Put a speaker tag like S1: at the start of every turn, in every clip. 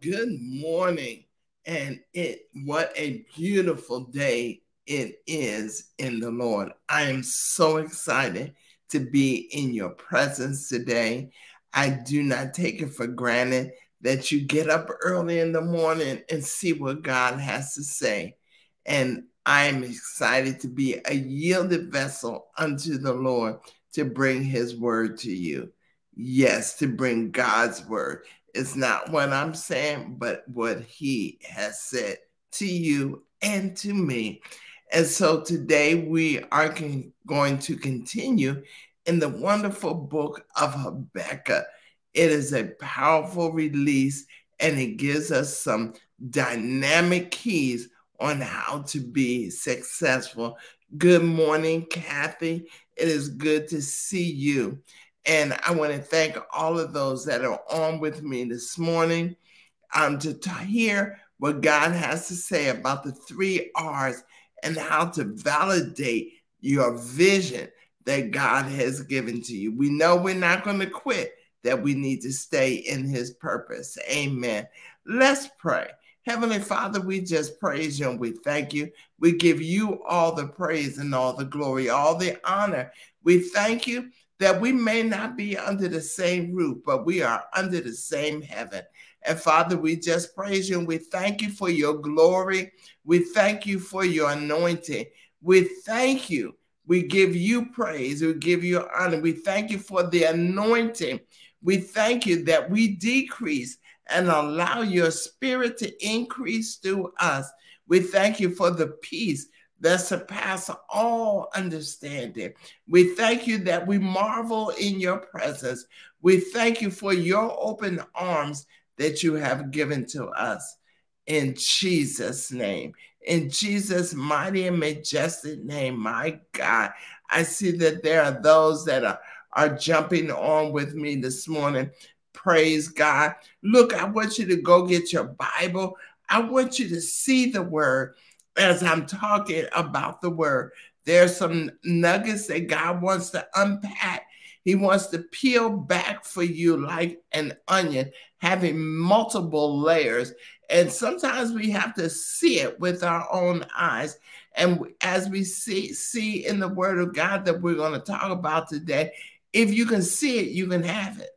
S1: good morning. And it what a beautiful day it is in the Lord. I am so excited to be in your presence today. I do not take it for granted that you get up early in the morning and see what God has to say. And I am excited to be a yielded vessel unto the Lord to bring his word to you. Yes, to bring God's word. It's not what I'm saying, but what he has said to you and to me. And so today we are going to continue in the wonderful book of Habakkuk. It is a powerful release and it gives us some dynamic keys on how to be successful. Good morning, Kathy. It is good to see you. And I want to thank all of those that are on with me this morning um, to, to hear what God has to say about the three R's and how to validate your vision that God has given to you. We know we're not going to quit, that we need to stay in his purpose. Amen. Let's pray. Heavenly Father, we just praise you and we thank you. We give you all the praise and all the glory, all the honor. We thank you that we may not be under the same roof, but we are under the same heaven. And Father, we just praise you and we thank you for your glory. We thank you for your anointing. We thank you. We give you praise. We give you honor. We thank you for the anointing. We thank you that we decrease and allow your spirit to increase through us. We thank you for the peace that surpass all understanding. We thank you that we marvel in your presence. We thank you for your open arms that you have given to us in Jesus' name. In Jesus' mighty and majestic name, my God, I see that there are those that are, are jumping on with me this morning. Praise God. Look, I want you to go get your Bible. I want you to see the word as I'm talking about the word. There's some nuggets that God wants to unpack. He wants to peel back for you like an onion, having multiple layers. And sometimes we have to see it with our own eyes. And as we see, see in the word of God that we're going to talk about today, if you can see it, you can have it.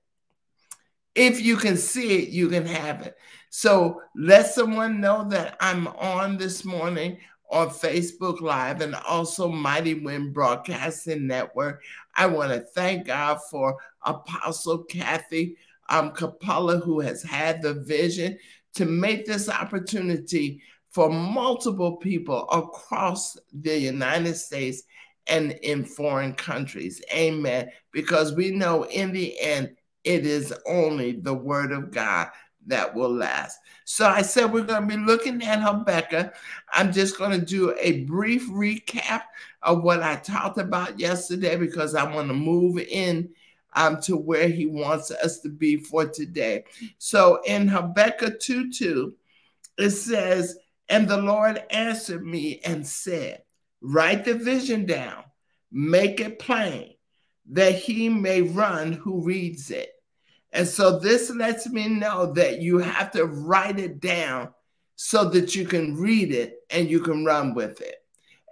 S1: If you can see it, you can have it. So let someone know that I'm on this morning on Facebook Live and also Mighty Wind Broadcasting Network. I want to thank God for Apostle Kathy um, Kapala, who has had the vision to make this opportunity for multiple people across the United States and in foreign countries. Amen. Because we know in the end, it is only the word of God that will last. So I said we're going to be looking at Habakkuk. I'm just going to do a brief recap of what I talked about yesterday because I want to move in um, to where he wants us to be for today. So in Habakkuk 2 2, it says, And the Lord answered me and said, Write the vision down, make it plain, that he may run who reads it. And so this lets me know that you have to write it down so that you can read it and you can run with it.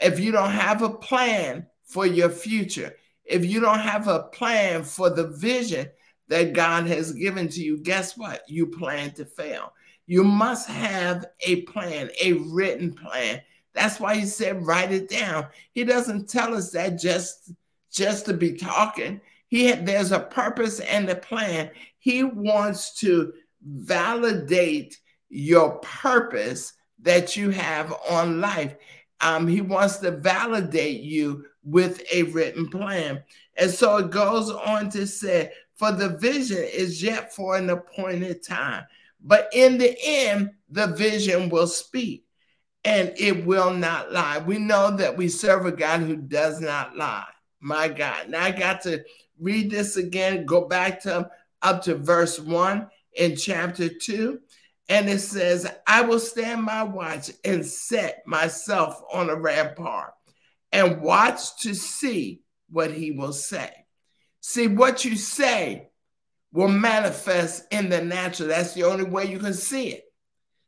S1: If you don't have a plan for your future, if you don't have a plan for the vision that God has given to you, guess what? You plan to fail. You must have a plan, a written plan. That's why he said write it down. He doesn't tell us that just just to be talking. He had, there's a purpose and a plan. He wants to validate your purpose that you have on life. Um, he wants to validate you with a written plan. And so it goes on to say, for the vision is yet for an appointed time. But in the end, the vision will speak and it will not lie. We know that we serve a God who does not lie. My God. Now I got to read this again, go back to up to verse 1 in chapter 2. And it says, I will stand my watch and set myself on a rampart and watch to see what he will say. See, what you say will manifest in the natural. That's the only way you can see it.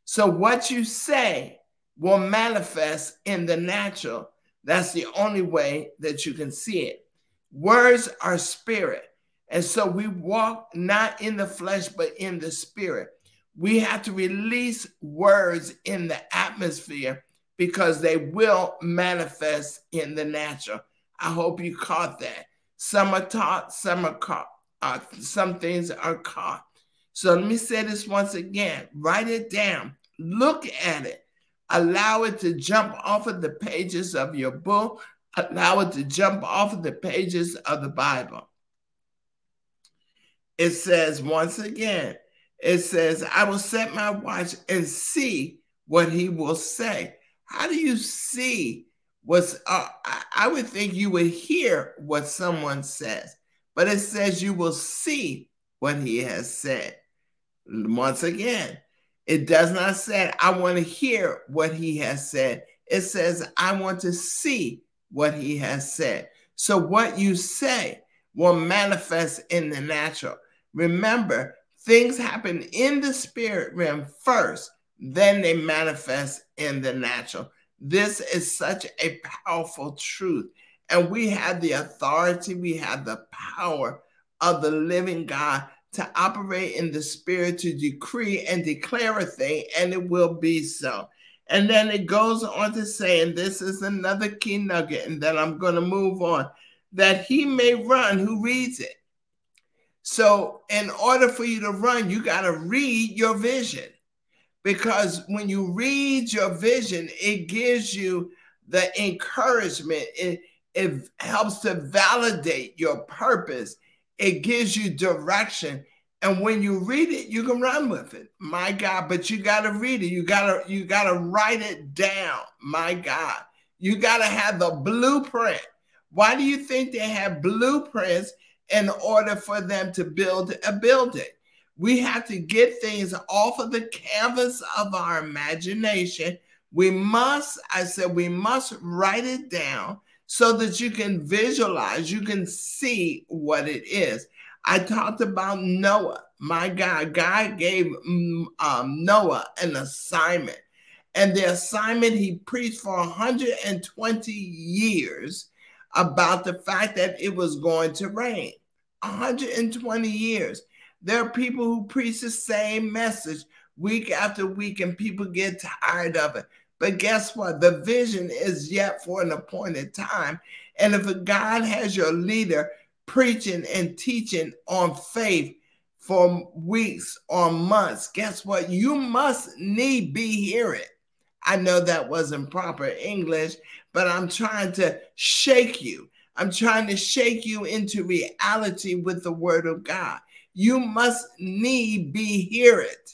S1: So, what you say will manifest in the natural. That's the only way that you can see it. Words are spirit. And so we walk not in the flesh, but in the spirit. We have to release words in the atmosphere because they will manifest in the natural. I hope you caught that. Some are taught, some are caught. Uh, some things are caught. So let me say this once again. Write it down. Look at it. Allow it to jump off of the pages of your book. Allow it to jump off of the pages of the Bible. It says, once again, it says, I will set my watch and see what he will say. How do you see what's, uh, I would think you would hear what someone says, but it says you will see what he has said. Once again, it does not say, I want to hear what he has said. It says, I want to see what he has said. So, what you say will manifest in the natural. Remember, things happen in the spirit realm first, then they manifest in the natural. This is such a powerful truth. And we have the authority, we have the power of the living God to operate in the spirit to decree and declare a thing, and it will be so. And then it goes on to say, and this is another key nugget, and then I'm going to move on, that he may run who reads it. So, in order for you to run, you got to read your vision. Because when you read your vision, it gives you the encouragement, it, it helps to validate your purpose it gives you direction. And when you read it, you can run with it. My God, but you got to read it. You got to you got to write it down. My God. You got to have the blueprint. Why do you think they have blueprints in order for them to build a building? We have to get things off of the canvas of our imagination. We must, I said, we must write it down so that you can visualize, you can see what it is. I talked about Noah. My God, God gave mm, um, Noah an assignment. And the assignment he preached for 120 years about the fact that it was going to rain. 120 years. There are people who preach the same message week after week, and people get tired of it. But guess what? The vision is yet for an appointed time. And if God has your leader preaching and teaching on faith for weeks or months, guess what? You must need be hear it. I know that wasn't proper English, but I'm trying to shake you. I'm trying to shake you into reality with the word of God. You must need be hear it.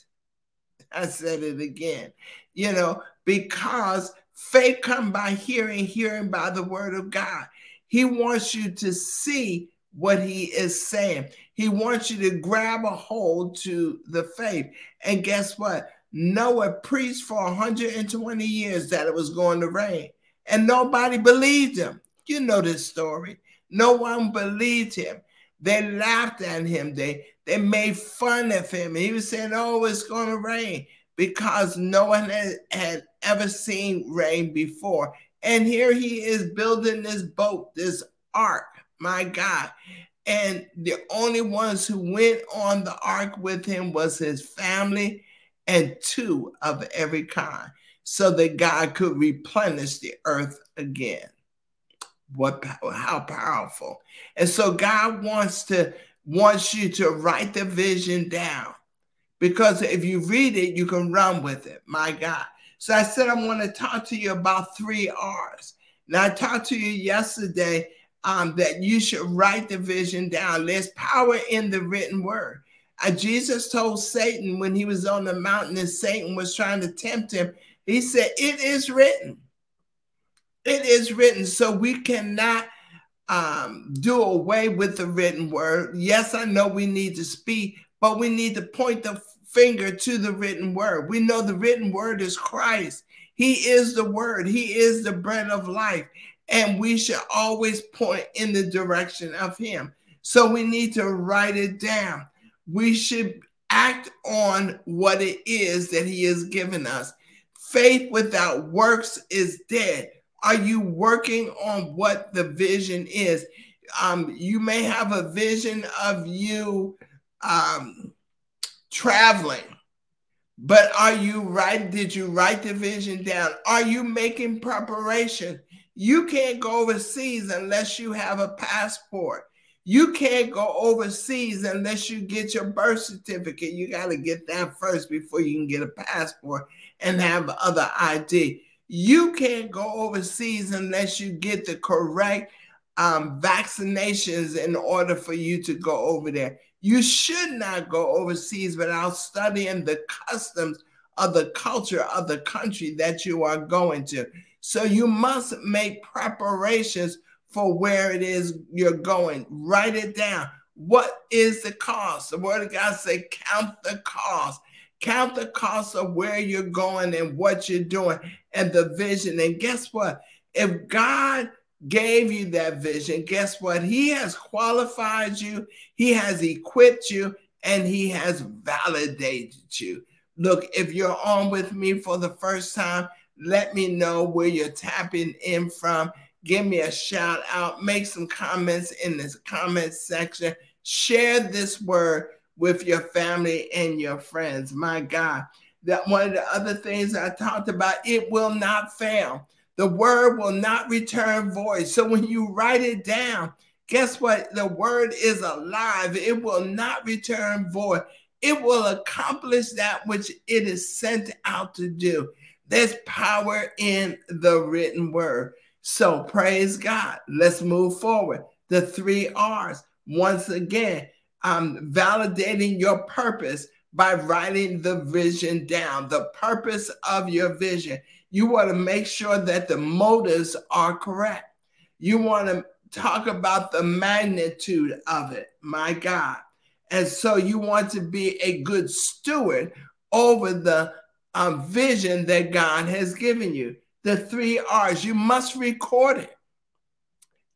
S1: I said it again. You know, because faith come by hearing, hearing by the word of God. He wants you to see what he is saying. He wants you to grab a hold to the faith. And guess what? Noah preached for 120 years that it was going to rain, and nobody believed him. You know this story. No one believed him. They laughed at him. They they made fun of him. He was saying, "Oh, it's going to rain," because no one had, had ever seen rain before. And here he is building this boat, this ark, my God. And the only ones who went on the ark with him was his family and two of every kind, so that God could replenish the earth again. What how powerful. And so God wants to wants you to write the vision down. Because if you read it, you can run with it. My God. So I said, I want to talk to you about three R's. Now, I talked to you yesterday um, that you should write the vision down. There's power in the written word. Uh, Jesus told Satan when he was on the mountain and Satan was trying to tempt him, he said, It is written. It is written. So we cannot um, do away with the written word. Yes, I know we need to speak, but we need to point the finger to the written word. We know the written word is Christ. He is the word, He is the bread of life. And we should always point in the direction of Him. So we need to write it down. we should act on what it is that He has given us. Faith without works is dead. Are you working on what the vision is? Um, you may have a vision of you um, traveling, but are you right? Did you write the vision down? Are you making preparation? You can't go overseas unless you have a passport. You can't go overseas unless you get your birth certificate. You got to get that first before you can get a passport and have other ID. You can't go overseas unless you get the correct um, vaccinations in order for you to go over there. You should not go overseas without studying the customs of the culture of the country that you are going to. So you must make preparations for where it is you're going. Write it down. What is the cost? The word of God say, count the cost. Count the cost of where you're going and what you're doing and the vision. And guess what? If God gave you that vision, guess what? He has qualified you, He has equipped you, and He has validated you. Look, if you're on with me for the first time, let me know where you're tapping in from. Give me a shout out. Make some comments in this comment section. Share this word with your family and your friends. My God, that one of the other things I talked about, it will not fail. The word will not return void. So when you write it down, guess what? The word is alive. It will not return void. It will accomplish that which it is sent out to do. There's power in the written word. So praise God. Let's move forward. The three R's. Once again, um, validating your purpose by writing the vision down, the purpose of your vision. You want to make sure that the motives are correct. You want to talk about the magnitude of it, my God. And so you want to be a good steward over the vision that God has given you. The three R's, you must record it.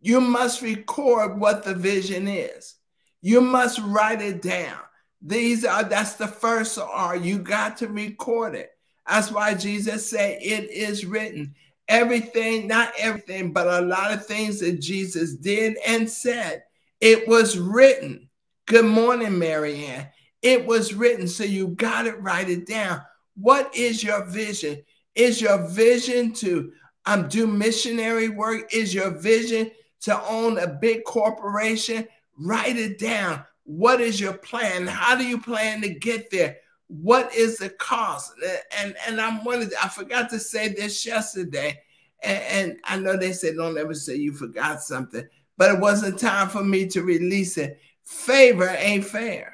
S1: You must record what the vision is. You must write it down. These are that's the first R. You got to record it. That's why Jesus said it is written. Everything, not everything, but a lot of things that Jesus did and said, it was written. Good morning, Marianne. It was written, so you got to write it down. What is your vision? Is your vision to um, do missionary work? Is your vision to own a big corporation? Write it down. What is your plan? How do you plan to get there? What is the cost? And and I'm one of I forgot to say this yesterday, and, and I know they said don't ever say you forgot something, but it wasn't time for me to release it. Favor ain't fair.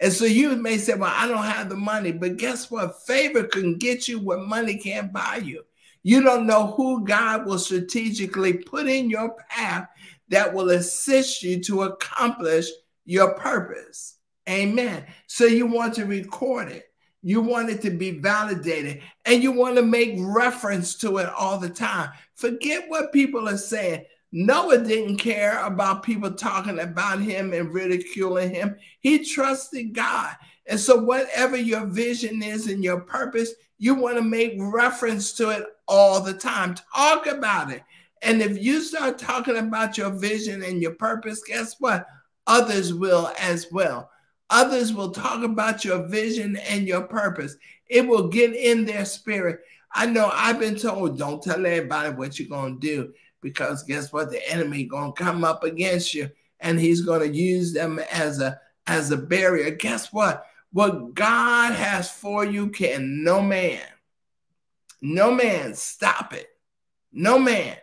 S1: And so you may say, Well, I don't have the money, but guess what? Favor can get you what money can't buy you. You don't know who God will strategically put in your path that will assist you to accomplish your purpose. Amen. So you want to record it. You want it to be validated and you want to make reference to it all the time. Forget what people are saying. Noah didn't care about people talking about him and ridiculing him. He trusted God. And so, whatever your vision is and your purpose, you want to make reference to it all the time. Talk about it. And if you start talking about your vision and your purpose, guess what? Others will as well. Others will talk about your vision and your purpose. It will get in their spirit. I know I've been told, don't tell everybody what you're going to do because guess what? The enemy to come up against you and he's to use them as a as a barrier. Guess what? What God has for you can no man, no man stop it. No man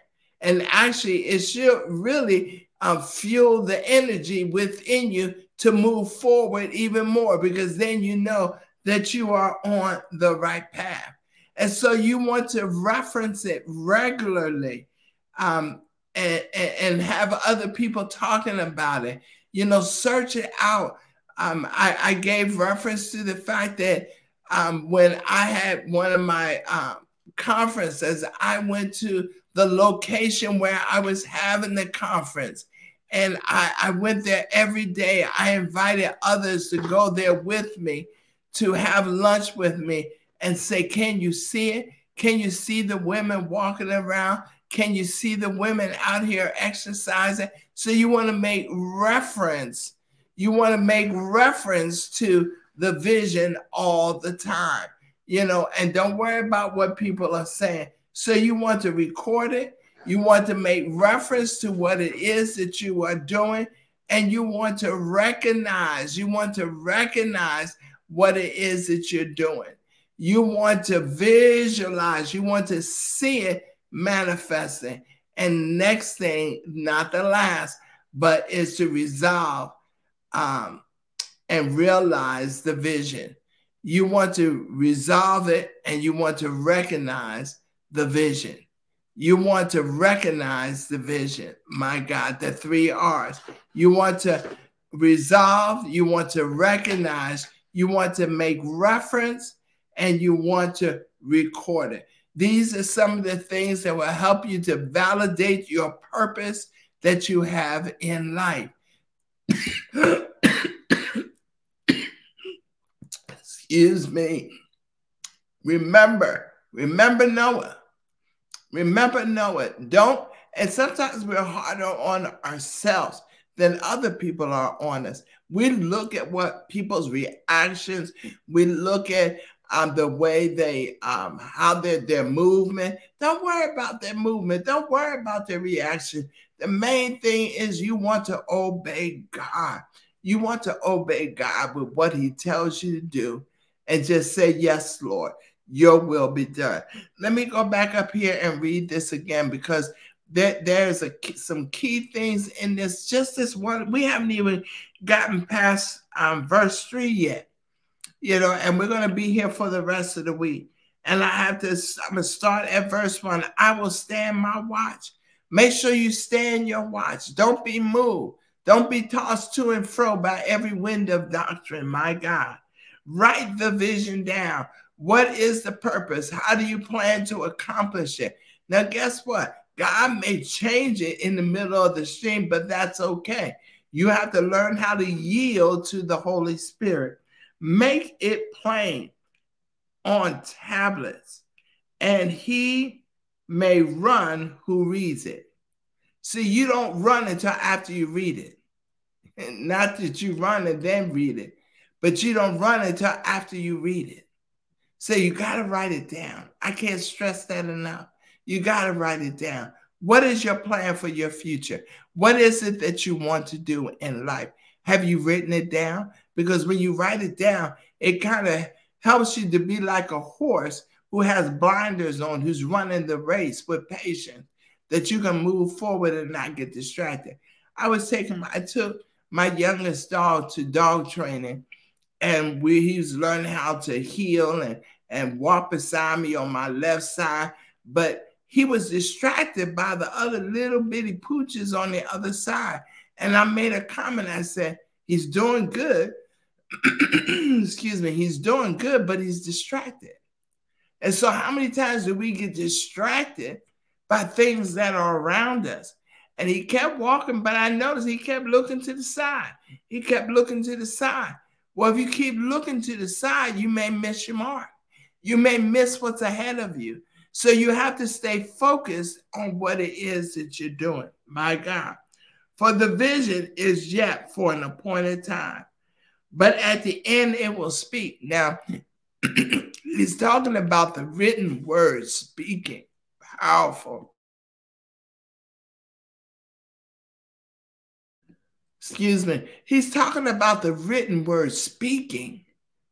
S1: and actually, it should really uh, fuel the energy within you to move forward even more because then you know that you are on the right path. And so you want to reference it regularly um, and, and have other people talking about it. You know, search it out. Um, I, I, gave reference to the fact that um, when I had one of my uh, conferences, I went to the location where I was having the conference. And I, I went there every day. I invited others to go there with me, to have lunch with me and say, Can you see it? Can you see the women walking around? Can you see the women out here exercising? So you want to make reference. You want to make reference to the vision all the time, you know, and don't worry about what people are saying. So you want to record it. You want to make reference to what it is that you are doing. And you want to recognize, you want to recognize what it is that you're doing. You want to visualize, you want to see it manifesting. And next thing, not the last, but is to resolve um, and realize the vision. You want to resolve it and you want to recognize the vision. You want to recognize the vision. My God, the three R's. You want to resolve, you want to recognize, you want to make reference, and you want to record it. These are some of the things that will help you to validate your purpose that you have in life. Excuse me. Remember, remember Noah. Remember Noah. Don't, and sometimes we're harder on ourselves than other people are on us. We look at what people's reactions, we look at um, the way they um, how their their movement. Don't worry about their movement. Don't worry about their reaction. The main thing is you want to obey God. You want to obey God with what He tells you to do, and just say yes, Lord. Your will be done. Let me go back up here and read this again because there, there's a, some key things in this. Just this one, we haven't even gotten past um, verse three yet you know, and we're going to be here for the rest of the week. And I have to, I'm going to start at verse one. I will stand my watch. Make sure you stand your watch. Don't be moved. Don't be tossed to and fro by every wind of doctrine, my God. Write the vision down. What is the purpose? How do you plan to accomplish it? Now, guess what? God may change it in the middle of the stream, but that's okay. You have to learn how to yield to the Holy Spirit. Make it plain on tablets, and he may run who reads it. See, you don't run until after you read it. Not that you run and then read it, but you don't run until after you read it. So you got to write it down. I can't stress that enough. You got to write it down. What is your plan for your future? What is it that you want to do in life? Have you written it down? Because when you write it down, it kind of helps you to be like a horse who has blinders on, who's running the race with patience, that you can move forward and not get distracted. I was taking, I took my youngest dog to dog training, and we he was learning how to heel and and walk beside me on my left side, but he was distracted by the other little bitty pooches on the other side. And I made a comment. I said, he's doing good. Excuse me. He's doing good, but he's distracted. And so, how many times do we get distracted by things that are around us? And he kept walking, but I noticed he kept looking to the side. He kept looking to the side. Well, if you keep looking to the side, you may miss your mark. You may miss what's ahead of you. So you have to stay focused on what it is that you're doing. My God. For the vision is yet for an appointed time, but at the end it will speak. Now, he's talking about the written word speaking, powerful. Excuse me. He's talking about the written word speaking.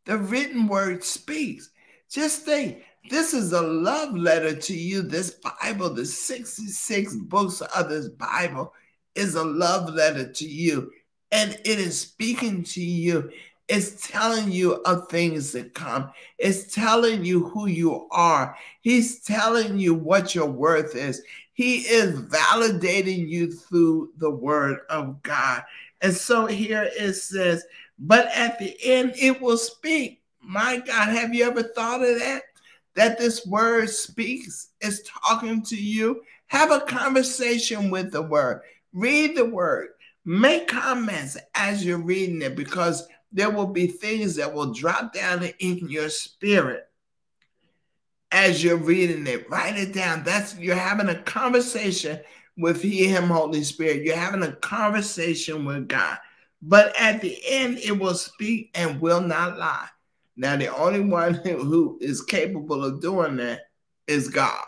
S1: The written word speaks. Just think, this is a love letter to you. This Bible, the 66 books of this Bible, is a love letter to you. And it is speaking to you. It's telling you of things that come. It's telling you who you are. He's telling you what your worth is. He is validating you through the word of God. And so here it says, but at the end it will speak. My God, have you ever thought of that? That this word speaks, is talking to you. Have a conversation with the word. Read the word. Make comments as you're reading it because there will be things that will drop down in your spirit as you're reading it. Write it down. That's you're having a conversation with He, Him, Holy Spirit. You're having a conversation with God. But at the end, it will speak and will not lie. Now, the only one who is capable of doing that is God.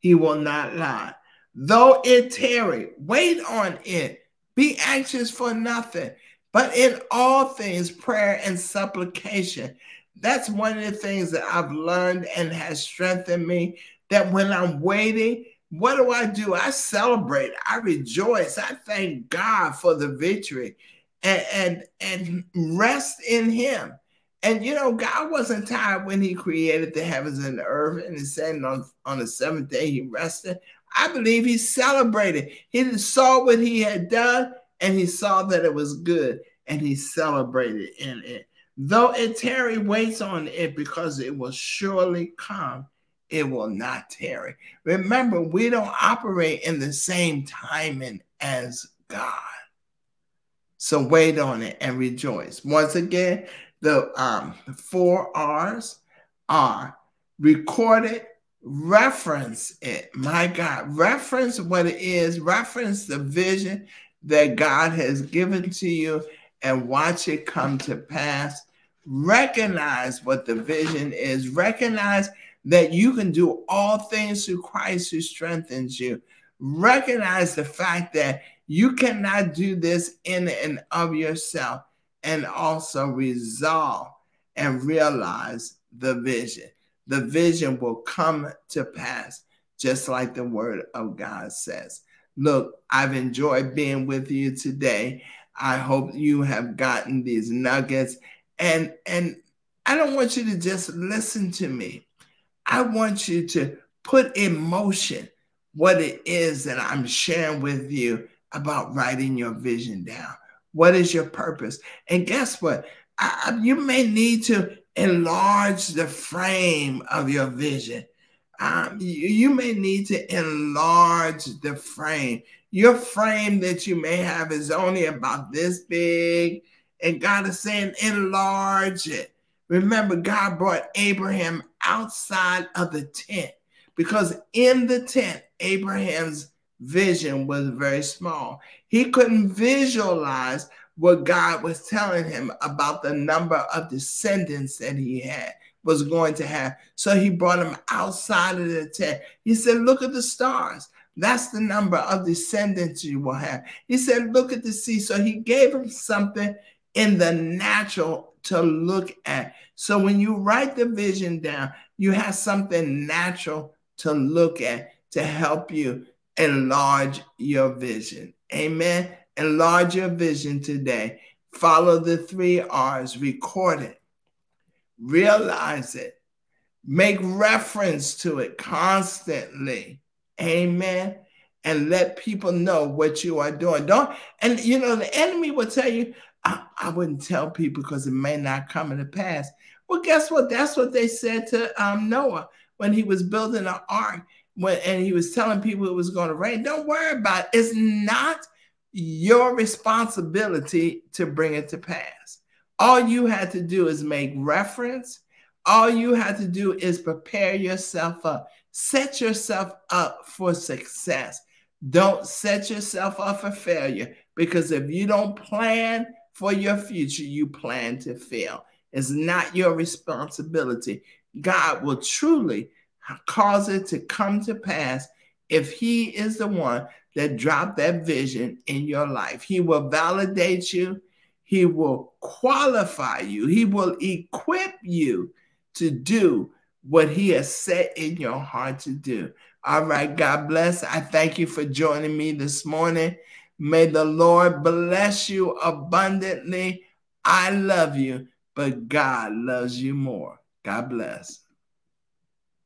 S1: He will not lie. Though it tarry, wait on it. Be anxious for nothing, but in all things, prayer and supplication. That's one of the things that I've learned and has strengthened me. That when I'm waiting, what do I do? I celebrate, I rejoice, I thank God for the victory and, and, and rest in Him. And you know, God wasn't tired when He created the heavens and the earth, and He said on, on the seventh day He rested. I believe He celebrated. He saw what He had done, and He saw that it was good, and He celebrated in it. Though it tarry, waits on it because it will surely come. It will not tarry. Remember, we don't operate in the same timing as God. So wait on it and rejoice. Once again, the um, four R's are recorded, reference it. My God, reference what it is, reference the vision that God has given to you and watch it come to pass. Recognize what the vision is, recognize that you can do all things through Christ who strengthens you. Recognize the fact that you cannot do this in and of yourself and also resolve and realize the vision. The vision will come to pass, just like the word of God says. Look, I've enjoyed being with you today. I hope you have gotten these nuggets. And, and I don't want you to just listen to me. I want you to put in motion what it is that I'm sharing with you about writing your vision down. What is your purpose? And guess what? I, you may need to enlarge the frame of your vision. Um, you, you may need to enlarge the frame. Your frame that you may have is only about this big, and God is saying, enlarge it. Remember, God brought Abraham outside of the tent because in the tent, Abraham's vision was very small. He couldn't visualize what God was telling him about the number of descendants that he had was going to have. So he brought him outside of the tent. He said, Look at the stars. That's the number of descendants you will have. He said, Look at the sea. So he gave him something in the natural to look at. So when you write the vision down, you have something natural to look at to help you enlarge your vision. Amen. Enlarge your vision today. Follow the three R's, record it, realize it, make reference to it constantly. Amen. And let people know what you are doing. Don't, and you know, the enemy will tell you, I, I wouldn't tell people because it may not come to pass. Well, guess what? That's what they said to um, Noah when he was building an ark when and he was telling people it was going to rain. Don't worry about it. It's not your responsibility to bring it to pass. All you had to do is make reference. All you had to do is prepare yourself up. Set yourself up for success. Don't set yourself up for failure because if you don't plan for your future, you plan to fail. It's not your responsibility. God will truly cause it to come to pass if he is the one that drop that vision in your life. He will validate you, he will qualify you, he will equip you to do what he has set in your heart to do. All right, God bless. I thank you for joining me this morning. May the Lord bless you abundantly. I love you, but God loves you more. God bless.